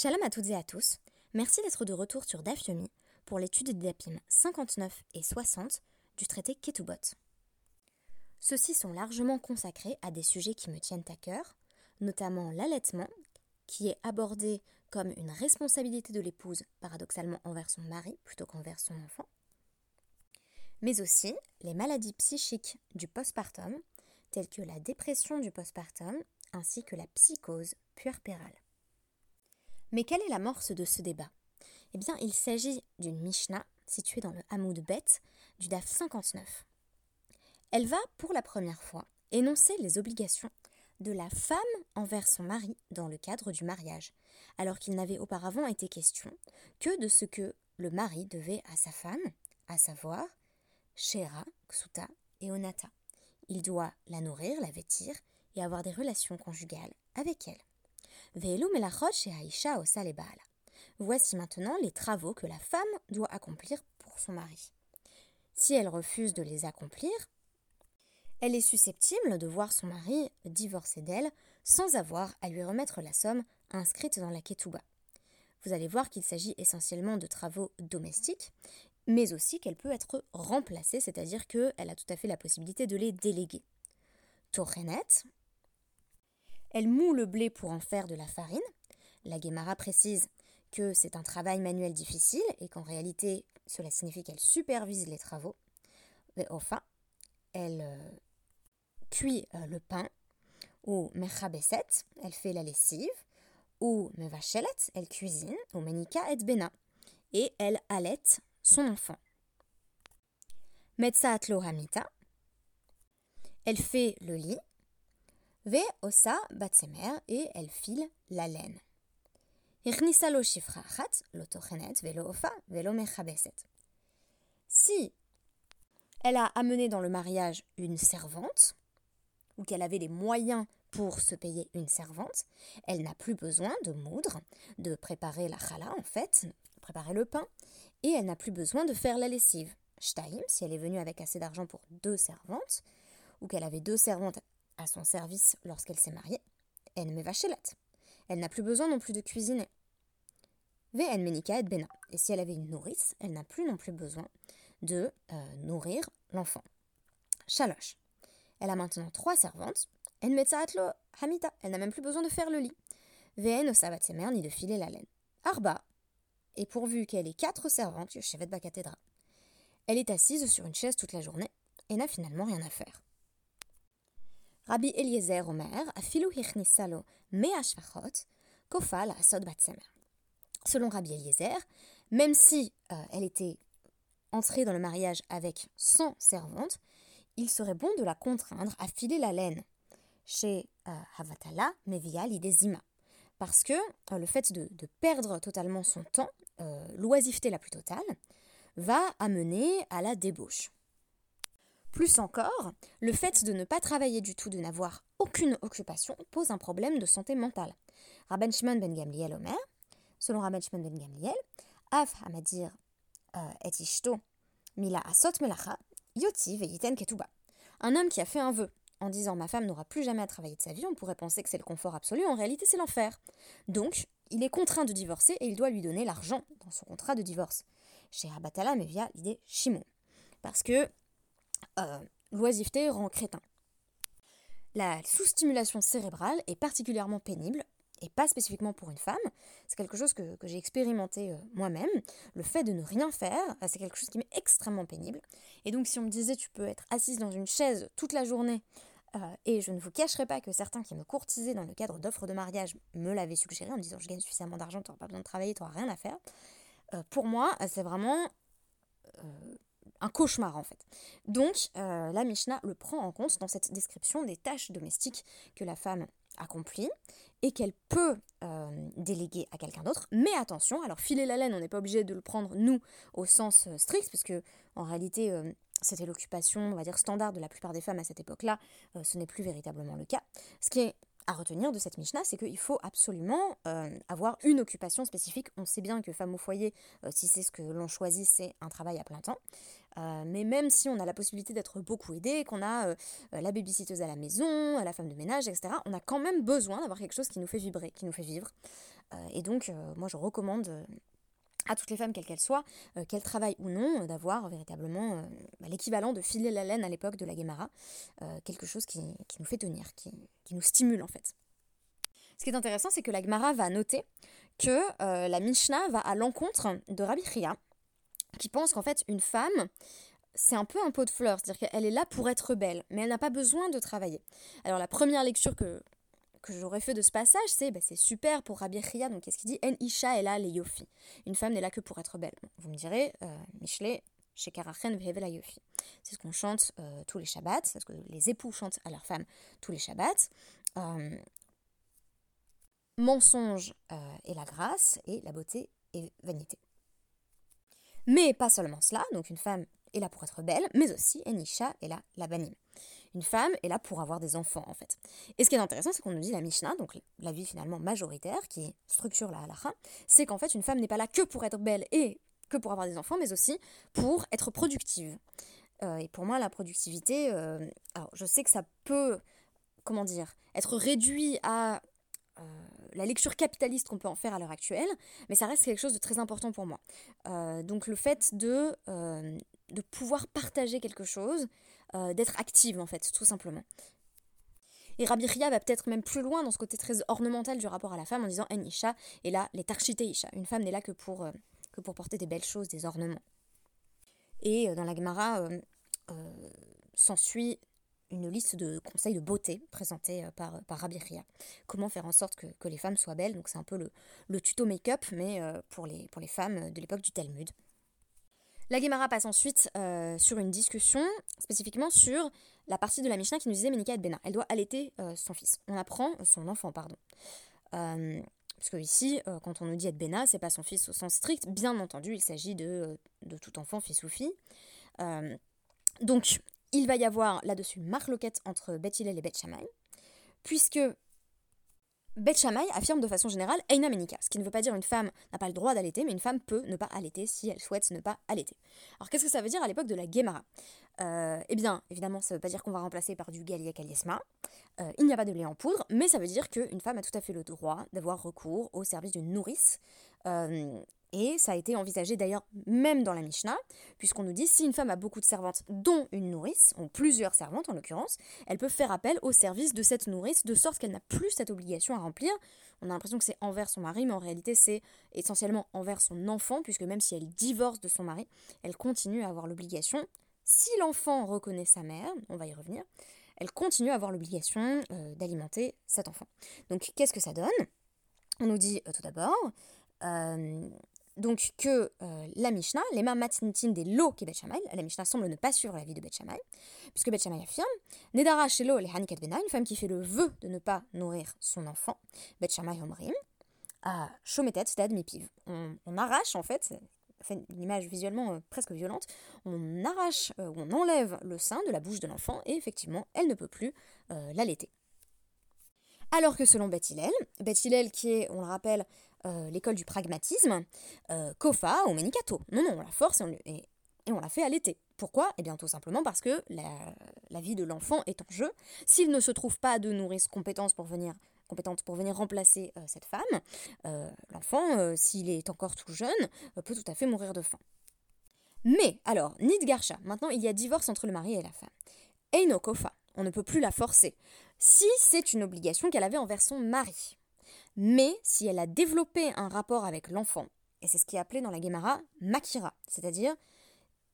Shalom à toutes et à tous. Merci d'être de retour sur DAF Yomi pour l'étude des DAPIM 59 et 60 du traité Ketubot. Ceux-ci sont largement consacrés à des sujets qui me tiennent à cœur, notamment l'allaitement, qui est abordé comme une responsabilité de l'épouse, paradoxalement envers son mari plutôt qu'envers son enfant, mais aussi les maladies psychiques du postpartum, telles que la dépression du postpartum ainsi que la psychose puerpérale. Mais quelle est l'amorce de ce débat? Eh bien, il s'agit d'une Mishnah située dans le Hamoud Bet du DAF 59. Elle va, pour la première fois, énoncer les obligations de la femme envers son mari dans le cadre du mariage, alors qu'il n'avait auparavant été question que de ce que le mari devait à sa femme, à savoir Shera, Ksuta et Onata. Il doit la nourrir, la vêtir et avoir des relations conjugales avec elle. Voici maintenant les travaux que la femme doit accomplir pour son mari. Si elle refuse de les accomplir, elle est susceptible de voir son mari divorcer d'elle sans avoir à lui remettre la somme inscrite dans la ketouba. Vous allez voir qu'il s'agit essentiellement de travaux domestiques, mais aussi qu'elle peut être remplacée, c'est-à-dire qu'elle a tout à fait la possibilité de les déléguer. Torenet, elle moue le blé pour en faire de la farine. La Guémara précise que c'est un travail manuel difficile et qu'en réalité, cela signifie qu'elle supervise les travaux. Mais enfin, elle euh, cuit euh, le pain, ou mechabeset, elle fait la lessive, ou mevachelet, elle cuisine, ou menika et bena, et elle allaite son enfant. Metsaat hamita, elle fait le lit, Ve osa et elle file la laine. Si elle a amené dans le mariage une servante, ou qu'elle avait les moyens pour se payer une servante, elle n'a plus besoin de moudre, de préparer la chala en fait, préparer le pain, et elle n'a plus besoin de faire la lessive. Shtaim, si elle est venue avec assez d'argent pour deux servantes, ou qu'elle avait deux servantes à son service lorsqu'elle s'est mariée, elle me Elle n'a plus besoin non plus de cuisiner. Ve menika et bena. Et si elle avait une nourrice, elle n'a plus non plus besoin de euh, nourrir l'enfant. Chaloche. Elle a maintenant trois servantes. En atlo hamita. Elle n'a même plus besoin de faire le lit. Ve no ni de filer la laine. Arba. Et pourvu qu'elle ait quatre servantes, Yoshevet Bakatedra. Elle est assise sur une chaise toute la journée et n'a finalement rien à faire. Rabbi Eliezer Omer, kofal asod batsemer. Selon Rabbi Eliezer, même si euh, elle était entrée dans le mariage avec 100 servantes, il serait bon de la contraindre à filer la laine chez euh, Havatala Mevia Lidezima. Parce que euh, le fait de, perdre totalement son temps, l'oisiveté la plus totale, va amener à la débauche. Plus encore, le fait de ne pas travailler du tout, de n'avoir aucune occupation, pose un problème de santé mentale. Rabban Shimon ben Gamliel Omer, selon Rabban Shimon ben Gamliel, Af Hamadir euh, et Ishto Mila Asot Melacha, Yoti Veyiten Ketuba. Un homme qui a fait un vœu en disant ma femme n'aura plus jamais à travailler de sa vie, on pourrait penser que c'est le confort absolu, en réalité c'est l'enfer. Donc, il est contraint de divorcer et il doit lui donner l'argent dans son contrat de divorce. Chez Rabatala, mais via l'idée Shimon. Parce que euh, l'oisiveté rend crétin. La sous-stimulation cérébrale est particulièrement pénible, et pas spécifiquement pour une femme. C'est quelque chose que, j'ai expérimenté euh, moi-même. Le fait de ne rien faire, euh, c'est quelque chose qui m'est extrêmement pénible. Et donc si on me disait tu peux être assise dans une chaise toute la journée, et je ne vous cacherai pas que certains qui me courtisaient dans le cadre d'offres de mariage me l'avaient suggéré en me disant je gagne suffisamment d'argent, tu n'auras pas besoin de travailler, tu n'auras rien à faire. pour moi, c'est vraiment un cauchemar en fait. Donc euh, la Mishnah le prend en compte dans cette description des tâches domestiques que la femme accomplit et qu'elle peut euh, déléguer à quelqu'un d'autre. Mais attention, alors filer la laine, on n'est pas obligé de le prendre nous au sens euh, strict, parce que en réalité c'était l'occupation, on va dire, standard de la plupart des femmes à cette époque-là, ce n'est plus véritablement le cas. Ce qui est à retenir de cette Mishnah, c'est qu'il faut absolument avoir une occupation spécifique. On sait bien que femme au foyer, si c'est ce que l'on choisit, c'est un travail à plein temps. Euh, mais même si on a la possibilité d'être beaucoup aidé, qu'on a la babysitteuse à la maison, la femme de ménage, etc., on a quand même besoin d'avoir quelque chose qui nous fait vibrer, qui nous fait vivre. et donc, moi, je recommande à toutes les femmes, quelles qu'elles soient, qu'elles travaillent ou non, d'avoir véritablement bah, l'équivalent de filer la laine à l'époque de la Guémara, quelque chose qui, nous fait tenir, qui, nous stimule en fait. Ce qui est intéressant, c'est que la Gemara va noter que la Mishnah va à l'encontre de Rabbi Chia, qui pense qu'en fait, une femme, c'est un peu un pot de fleurs, c'est-à-dire qu'elle est là pour être belle, mais elle n'a pas besoin de travailler. Alors la première lecture que, que j'aurais fait de ce passage, c'est bah, c'est super pour Rabbi Chia, donc qu'est-ce qu'il dit? En Isha les yofi. Une femme n'est là que pour être belle. Vous me direz, euh, Michelet, chez yofi. C'est ce qu'on chante euh, tous les Shabbats, c'est ce que les époux chantent à leur femme tous les Shabbats. Euh, mensonge est la grâce et la beauté est vanité. Mais pas seulement cela, donc une femme est là pour être belle, mais aussi Enisha est là, la banim. Une femme est là pour avoir des enfants en fait. Et ce qui est intéressant, c'est qu'on nous dit la Mishnah, donc la vie finalement majoritaire qui structure la halacha, c'est qu'en fait une femme n'est pas là que pour être belle et que pour avoir des enfants, mais aussi pour être productive. Euh, et pour moi, la productivité, euh, alors je sais que ça peut, comment dire, être réduit à euh, la lecture capitaliste qu'on peut en faire à l'heure actuelle, mais ça reste quelque chose de très important pour moi. Euh, donc le fait de, euh, de pouvoir partager quelque chose, d'être active en fait, tout simplement. Et Rabbi Ria va peut-être même plus loin dans ce côté très ornemental du rapport à la femme en disant En Isha, et là, les Isha. Une femme n'est là que pour, que pour porter des belles choses, des ornements. Et dans la Gemara, s'ensuit une liste de conseils de beauté présentés euh, par, par Rabbi Comment faire en sorte que, les femmes soient belles. Donc c'est un peu le, tuto make-up, mais euh, pour, les, femmes de l'époque du Talmud. La Gemara passe ensuite euh, sur une discussion spécifiquement sur la partie de la Mishnah qui nous disait Ménika et. Elle doit allaiter son fils. On apprend son enfant, pardon. parce que ici, quand on nous dit être Bena, c'est pas son fils au sens strict. Bien entendu, il s'agit de, de tout enfant, fils ou fille. donc, il va y avoir là-dessus marloquette entre Beth et Beth Shammai, puisque Beth Shammai affirme de façon générale Eina Menika, ce qui ne veut pas dire une femme n'a pas le droit d'allaiter, mais une femme peut ne pas allaiter si elle souhaite ne pas allaiter. Alors qu'est-ce que ça veut dire à l'époque de la Gemara euh, Eh bien, évidemment, ça ne veut pas dire qu'on va remplacer par du Galia Kaliesma, euh, il n'y a pas de lait en poudre, mais ça veut dire qu'une femme a tout à fait le droit d'avoir recours au service d'une nourrice. Euh, et ça a été envisagé d'ailleurs même dans la Mishnah, puisqu'on nous dit si une femme a beaucoup de servantes, dont une nourrice, ou plusieurs servantes en l'occurrence, elle peut faire appel au service de cette nourrice, de sorte qu'elle n'a plus cette obligation à remplir. On a l'impression que c'est envers son mari, mais en réalité c'est essentiellement envers son enfant, puisque même si elle divorce de son mari, elle continue à avoir l'obligation, si l'enfant reconnaît sa mère, on va y revenir, elle continue à avoir l'obligation euh, d'alimenter cet enfant. Donc qu'est-ce que ça donne? On nous dit euh, tout d'abord... Euh, donc que euh, la Mishnah, les matnitin des lots qui Bet la Mishnah semble ne pas suivre vie de Bet puisque Bet affirme Nedara shelo le hanikat bena, une femme qui fait le vœu de ne pas nourrir son enfant, Bet omrim, à shometet stad mipiv. On, on arrache en fait, fait une image visuellement euh, presque violente, on arrache euh, ou on enlève le sein de la bouche de l'enfant et effectivement elle ne peut plus l'allaiter. Alors que selon Beth Hillel, qui est, on le rappelle, euh, l'école du pragmatisme, euh, Kofa ou Menikato. Non, non, on la force et on, la fait allaiter. Pourquoi? Eh bien tout simplement parce que la, vie de l'enfant est en jeu. S'il ne se trouve pas de nourrice compétente pour venir, pour venir remplacer euh, cette femme, l'enfant, s'il est encore tout jeune, peut tout à fait mourir de faim. Mais alors, Nidgarsha, maintenant il y a divorce entre le mari et la femme. Eino Kofa, on ne peut plus la forcer. Si c'est une obligation qu'elle avait envers son mari, mais si elle a développé un rapport avec l'enfant, et c'est ce qui est appelé dans la Gemara Makira, c'est-à-dire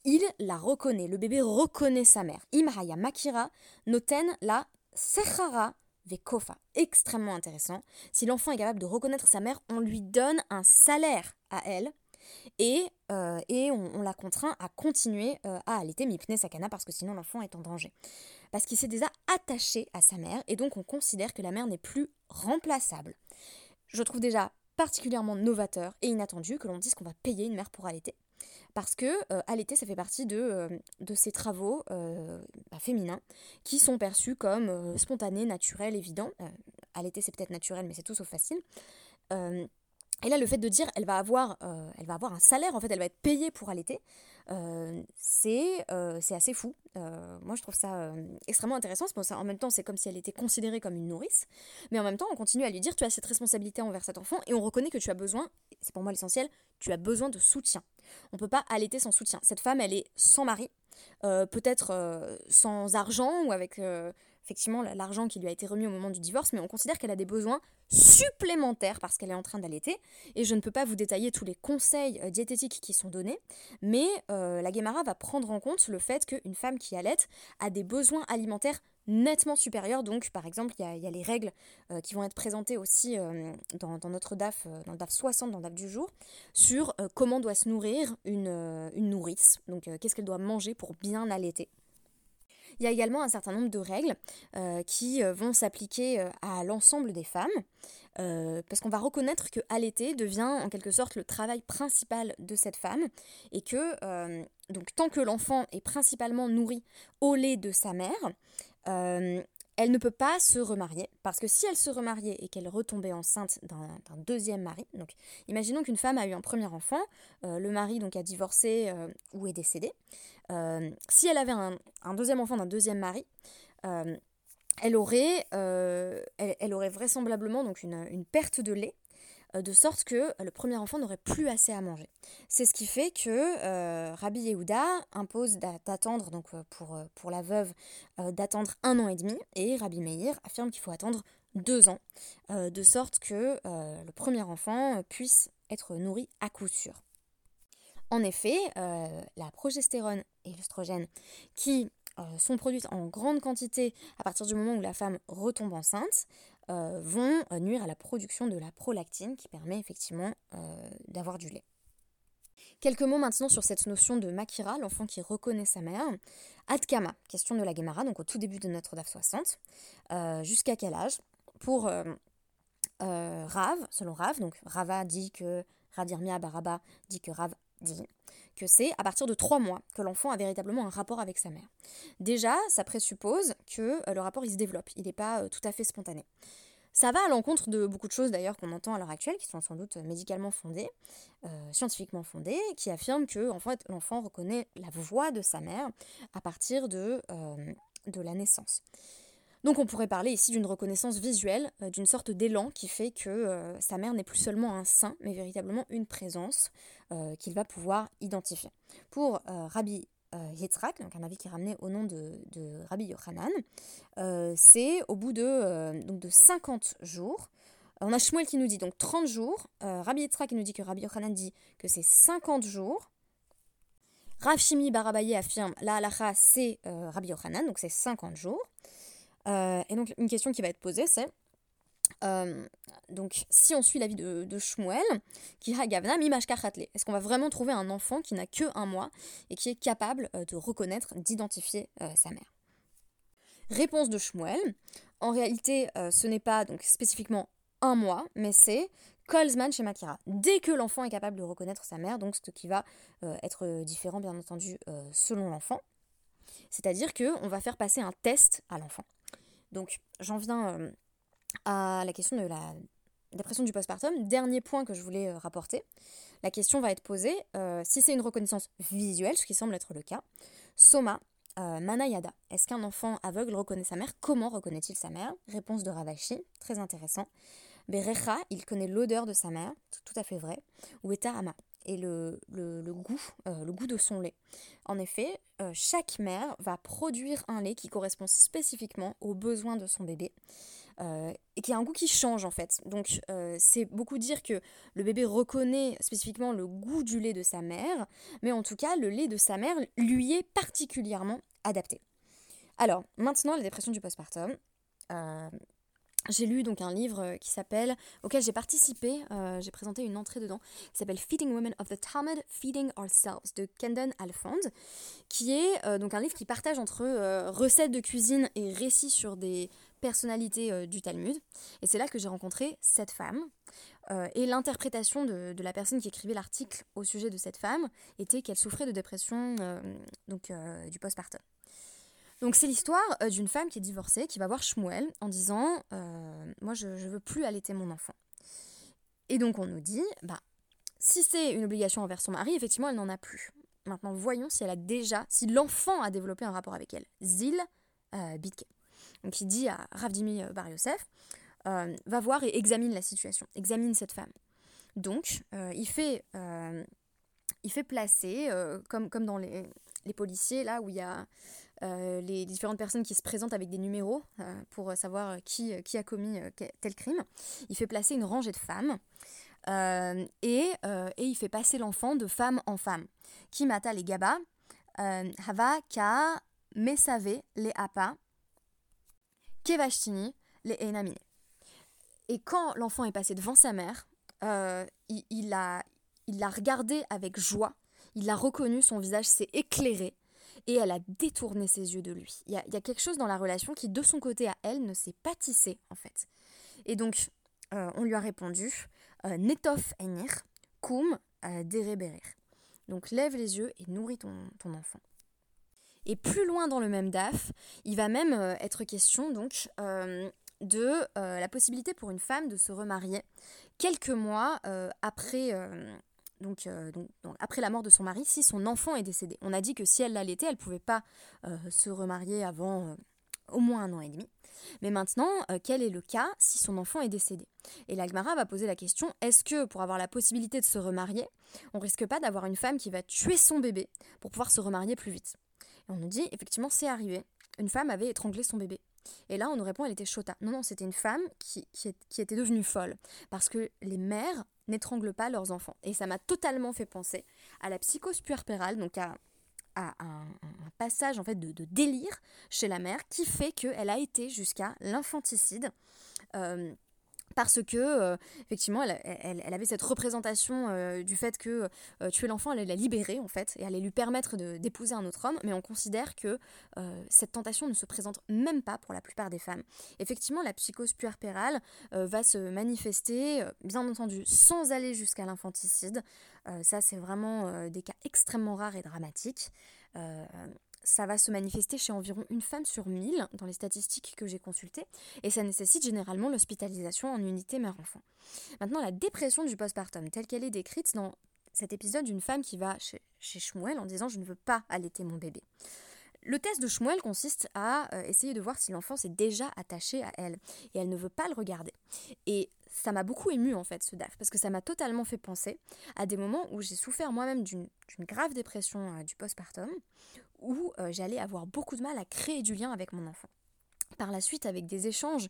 il la reconnaît, le bébé reconnaît sa mère. Imahaya Makira noten la Sechara Vekofa. Extrêmement intéressant. Si l'enfant est capable de reconnaître sa mère, on lui donne un salaire à elle et, euh, et on, la contraint à continuer euh, à allaiter Mipne Sakana parce que sinon l'enfant est en danger. Parce qu'il s'est déjà attaché à sa mère et donc on considère que la mère n'est plus remplaçable. Je trouve déjà particulièrement novateur et inattendu que l'on dise qu'on va payer une mère pour allaiter. Parce que euh, allaiter, ça fait partie de, de ces travaux bah, féminins qui sont perçus comme spontanés, naturels, évidents. allaiter, c'est peut-être naturel, mais c'est tout sauf facile. Et là, le fait de dire elle va avoir, euh, elle va avoir un salaire, en fait, elle va être payée pour allaiter, euh, c'est euh, c'est assez fou. moi, je trouve ça extrêmement intéressant. En même temps, c'est comme si elle était considérée comme une nourrice, mais en même temps, on continue à lui dire tu as cette responsabilité envers cet enfant et on reconnaît que tu as besoin, c'est pour moi l'essentiel, tu as besoin de soutien. On peut pas allaiter sans soutien. Cette femme, elle est sans mari, peut-être sans argent ou avec effectivement l'argent qui lui a été remis au moment du divorce, mais on considère qu'elle a des besoins supplémentaires parce qu'elle est en train d'allaiter. Et je ne peux pas vous détailler tous les conseils euh, diététiques qui sont donnés, mais euh, la Guémara va prendre en compte le fait qu'une femme qui allaite a des besoins alimentaires nettement supérieurs. Donc, par exemple, il y, a les règles euh, qui vont être présentées aussi dans, notre DAF, dans le DAF 60, dans le DAF du jour, sur comment doit se nourrir une, une nourrice. Donc, qu'est-ce qu'elle doit manger pour bien allaiter. Il y a également un certain nombre de règles euh, qui euh, vont s'appliquer euh, à l'ensemble des femmes, parce qu'on va reconnaître que allaiter devient en quelque sorte le travail principal de cette femme, et que tant que l'enfant est principalement nourri au lait de sa mère, elle ne peut pas se remarier, parce que si elle se remariait et qu'elle retombait enceinte d'un deuxième mari, donc imaginons qu'une femme a eu un premier enfant, le mari donc a divorcé ou est décédé, euh, si elle avait un, deuxième enfant d'un deuxième mari, euh, elle, aurait, euh, elle, aurait vraisemblablement donc une, perte de lait de sorte que le premier enfant n'aurait plus assez à manger. C'est ce qui fait que Rabbi Yehuda impose d'attendre, donc pour, la veuve, d'attendre un an et demi, et Rabbi Meir affirme qu'il faut attendre deux ans, de sorte que le premier enfant puisse être nourri à coup sûr. En effet, euh, la progestérone et l'œstrogène qui euh, sont produites en grande quantité à partir du moment où la femme retombe enceinte euh, vont nuire à la production de la prolactine qui permet effectivement d'avoir du lait. Quelques mots maintenant sur cette notion de Makira, l'enfant qui reconnaît sa mère. Adkama, question de la Gemara, donc au tout début de notre DAF 60. Jusqu'à quel âge? Pour Rav, selon Rav, donc Rava dit que Radirmia Baraba dit que Rav dit que c'est à partir de trois mois que l'enfant a véritablement un rapport avec sa mère. Déjà, ça présuppose que euh, le rapport il se développe, il n'est pas euh, tout à fait spontané. Ça va à l'encontre de beaucoup de choses d'ailleurs qu'on entend à l'heure actuelle, qui sont sans doute médicalement fondées, euh, scientifiquement fondées, qui affirment que l'enfant reconnaît la voix de sa mère à partir de la naissance. Donc on pourrait parler ici d'une reconnaissance visuelle, euh, d'une sorte d'élan qui fait que euh, sa mère n'est plus seulement un saint, mais véritablement une présence euh, qu'il va pouvoir identifier. Pour Rabbi Yitzhak, un avis qui est ramené au nom de, Rabbi Yochanan, c'est au bout de 50 jours, on a Shmuel qui nous dit donc 30 jours, Rabbi Yitzhak qui nous dit que Rabbi Yochanan dit que c'est 50 jours, Rav Shimi Barabaye affirme la halacha c'est Rabbi Yochanan, donc c'est 50 jours. Euh, et donc une question qui va être posée, c'est euh, donc, si on suit l'avis de, de Shmuel, est-ce qu'on va vraiment trouver un enfant qui n'a que un mois et qui est capable euh, de reconnaître, d'identifier sa mère? Réponse de Shmuel, en réalité, ce n'est pas donc spécifiquement un mois, mais c'est Kolzman chez Makira. Dès que l'enfant est capable de reconnaître sa mère, donc ce qui va être différent, bien entendu, selon l'enfant. C'est-à-dire qu'on va faire passer un test à l'enfant. Donc j'en viens euh, à la question de la dépression du postpartum. Dernier point que je voulais euh, rapporter. La question va être posée, euh, si c'est une reconnaissance visuelle, ce qui semble être le cas, Soma, Manayada, est-ce qu'un enfant aveugle reconnaît sa mère? Comment reconnaît-il sa mère? Réponse de Ravashi, très intéressant. Berecha, il connaît l'odeur de sa mère, tout à fait vrai. Ou Etarama, et le, goût, le goût de son lait. En effet, euh, chaque mère va produire un lait qui correspond spécifiquement aux besoins de son bébé. Euh, et qui a un goût qui change en fait. Donc euh, c'est beaucoup dire que le bébé reconnaît spécifiquement le goût du lait de sa mère, mais en tout cas le lait de sa mère lui est particulièrement adapté. Alors maintenant la dépression du postpartum j'ai lu donc un livre euh, qui s'appelle, auquel j'ai participé, euh, j'ai présenté une entrée dedans, qui s'appelle Feeding Women of the Talmud, Feeding Ourselves de Kendon Alfond, qui est euh, donc un livre qui partage entre recettes de cuisine et récits sur des personnalités du Talmud. Et c'est là que j'ai rencontré cette femme. et l'interprétation de, de, la personne qui écrivait l'article au sujet de cette femme était qu'elle souffrait de dépression donc, du postpartum. Donc c'est l'histoire euh, d'une femme qui est divorcée, qui va voir Shmuel en disant euh, Moi je, ne veux plus allaiter mon enfant. Et donc on nous dit, bah, si c'est une obligation envers son mari, effectivement, elle n'en a plus. Maintenant, voyons si elle a déjà, si l'enfant a développé un rapport avec elle. Zil euh, Bitke. Donc il dit à Ravdimi euh, Bar va voir et examine la situation, examine cette femme. Donc il, fait, il fait placer, comme, comme dans les, les, policiers, là où il y a les différentes personnes qui se présentent avec des numéros pour savoir qui, qui a commis tel crime, il fait placer une rangée de femmes. et, et, il fait passer l'enfant de femme en femme. Qui mata les gaba, hava ka mesave les apa, kevashtini les enamine. Et quand l'enfant est passé devant sa mère, euh, il, a, il l'a regardé avec joie, il l'a reconnu, son visage s'est éclairé et elle a détourné ses yeux de lui. Il y a, quelque chose dans la relation qui, de son côté à elle, ne s'est pas tissé en fait. Et donc, euh, on lui a répondu euh, Netof enir, kum dereberir. Donc, lève les yeux et nourris ton, enfant. Et plus loin dans le même DAF, il va même euh, être question donc euh, de euh, la possibilité pour une femme de se remarier quelques mois après, donc, donc, après la mort de son mari si son enfant est décédé. On a dit que si elle l'allaitait, elle ne pouvait pas se remarier avant au moins un an et demi. Mais maintenant, quel est le cas si son enfant est décédé? Et l'Agmara va poser la question est-ce que pour avoir la possibilité de se remarier, on risque pas d'avoir une femme qui va tuer son bébé pour pouvoir se remarier plus vite? Et on nous dit, effectivement, c'est arrivé. Une femme avait étranglé son bébé. Et là, on nous répond, elle était chota. Non, non, c'était une femme qui, était devenue folle. Parce que les mères n'étranglent pas leurs enfants. Et ça m'a totalement fait penser à la psychose puerpérale, donc à, à un, passage en fait de, délire chez la mère qui fait qu'elle a été jusqu'à l'infanticide. Euh, parce que euh, effectivement elle, avait cette représentation euh, du fait que euh, tuer l'enfant allait la libérer en fait et allait lui permettre d'épouser un autre homme. Mais on considère que cette tentation ne se présente même pas pour la plupart des femmes. Effectivement la psychose puerpérale va se manifester bien entendu sans aller jusqu'à l'infanticide. Ça c'est vraiment des cas extrêmement rares et dramatiques ça va se manifester chez environ une femme sur mille dans les statistiques que j'ai consultées, et ça nécessite généralement l'hospitalisation en unité mère-enfant. Maintenant, la dépression du postpartum, telle qu'elle est décrite dans cet épisode d'une femme qui va chez, chez Shmuel en disant je ne veux pas allaiter mon bébé. Le test de Shmuel consiste à euh, essayer de voir si l'enfant s'est déjà attaché à elle et elle ne veut pas le regarder. Et ça m'a beaucoup ému en fait ce DAF parce que ça m'a totalement fait penser à des moments où j'ai souffert moi-même d'une grave dépression euh, du postpartum où euh, j'allais avoir beaucoup de mal à créer du lien avec mon enfant par la suite avec des échanges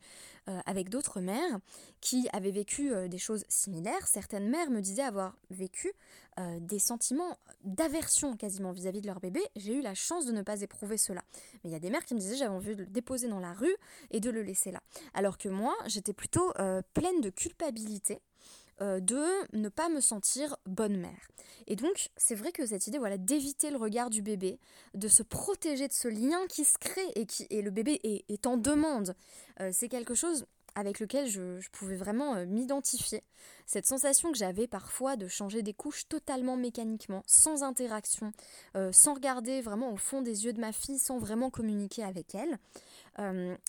euh, avec d'autres mères qui avaient vécu euh, des choses similaires. Certaines mères me disaient avoir vécu des sentiments d'aversion quasiment vis-à-vis de leur bébé. J'ai eu la chance de ne pas éprouver cela. Mais il y a des mères qui me disaient j'avais envie de le déposer dans la rue et de le laisser là. Alors que moi, j'étais plutôt pleine de culpabilité euh, de ne pas me sentir bonne mère. Et donc, c'est vrai que cette idée voilà, d'éviter le regard du bébé, de se protéger de ce lien qui se crée et, qui, et le bébé est, en demande, euh, c'est quelque chose avec lequel je, pouvais vraiment euh, m'identifier. Cette sensation que j'avais parfois de changer des couches totalement mécaniquement, sans interaction, sans regarder vraiment au fond des yeux de ma fille, sans vraiment communiquer avec elle,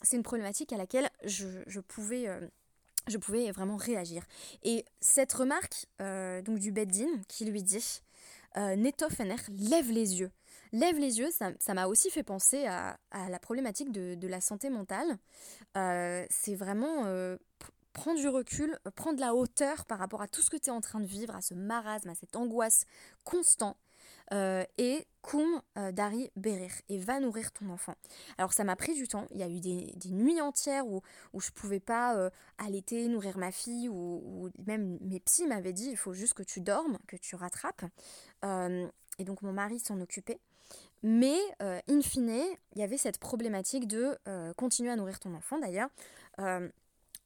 c'est une problématique à laquelle je, pouvais je pouvais vraiment réagir. Et cette remarque euh, donc du Beddin qui lui dit euh, lève les yeux. Lève les yeux, ça m'a aussi fait penser à, la problématique de, la santé mentale. Euh, c'est vraiment prendre du recul, prendre la hauteur par rapport à tout ce que tu es en train de vivre, à ce marasme, à cette angoisse constante euh, et Koum euh, Dari Berir et va nourrir ton enfant. Alors ça m'a pris du temps, il y a eu des, nuits entières où, où je pouvais pas euh, allaiter, nourrir ma fille, ou, même mes psys m'avaient dit il faut juste que tu dormes, que tu rattrapes. et donc mon mari s'en occupait. Mais in fine, il y avait cette problématique de continuer à nourrir ton enfant d'ailleurs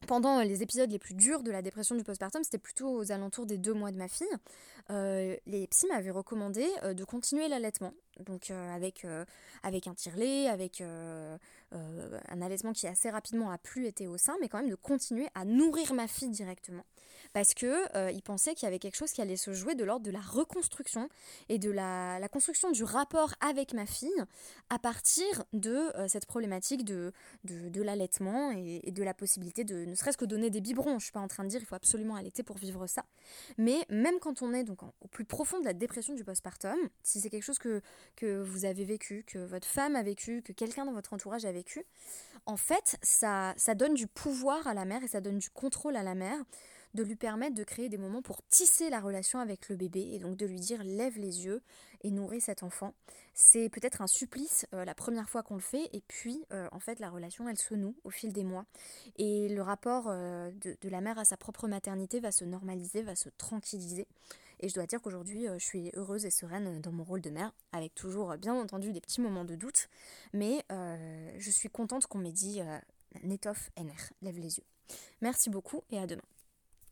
pendant les épisodes les plus durs de la dépression du postpartum, c'était plutôt aux alentours des deux mois de ma fille, euh, les psys m'avaient recommandé euh, de continuer l'allaitement, donc avec, avec un tire-lait, avec un allaitement qui assez rapidement a plus été au sein, mais quand même de continuer à nourrir ma fille directement parce que euh, il pensait qu'il y avait quelque chose qui allait se jouer de l'ordre de la reconstruction et de la, construction du rapport avec ma fille à partir de euh, cette problématique de, de, l'allaitement et, de la possibilité de ne serait-ce que donner des biberons. Je suis pas en train de dire il faut absolument allaiter pour vivre ça, mais même quand on est donc au plus profond de la dépression du postpartum, si c'est quelque chose que, que vous avez vécu, que votre femme a vécu, que quelqu'un dans votre entourage a vécu, en fait, ça, ça donne du pouvoir à la mère et ça donne du contrôle à la mère de lui permettre de créer des moments pour tisser la relation avec le bébé et donc de lui dire lève les yeux et nourris cet enfant. C'est peut-être un supplice euh, la première fois qu'on le fait et puis euh, en fait la relation elle se noue au fil des mois et le rapport euh, de, de, la mère à sa propre maternité va se normaliser, va se tranquilliser. Et je dois dire qu'aujourd'hui, je suis heureuse et sereine dans mon rôle de mère, avec toujours, bien entendu, des petits moments de doute. Mais je suis contente qu'on m'ait dit Nettoff NR, lève les yeux. Merci beaucoup et à demain.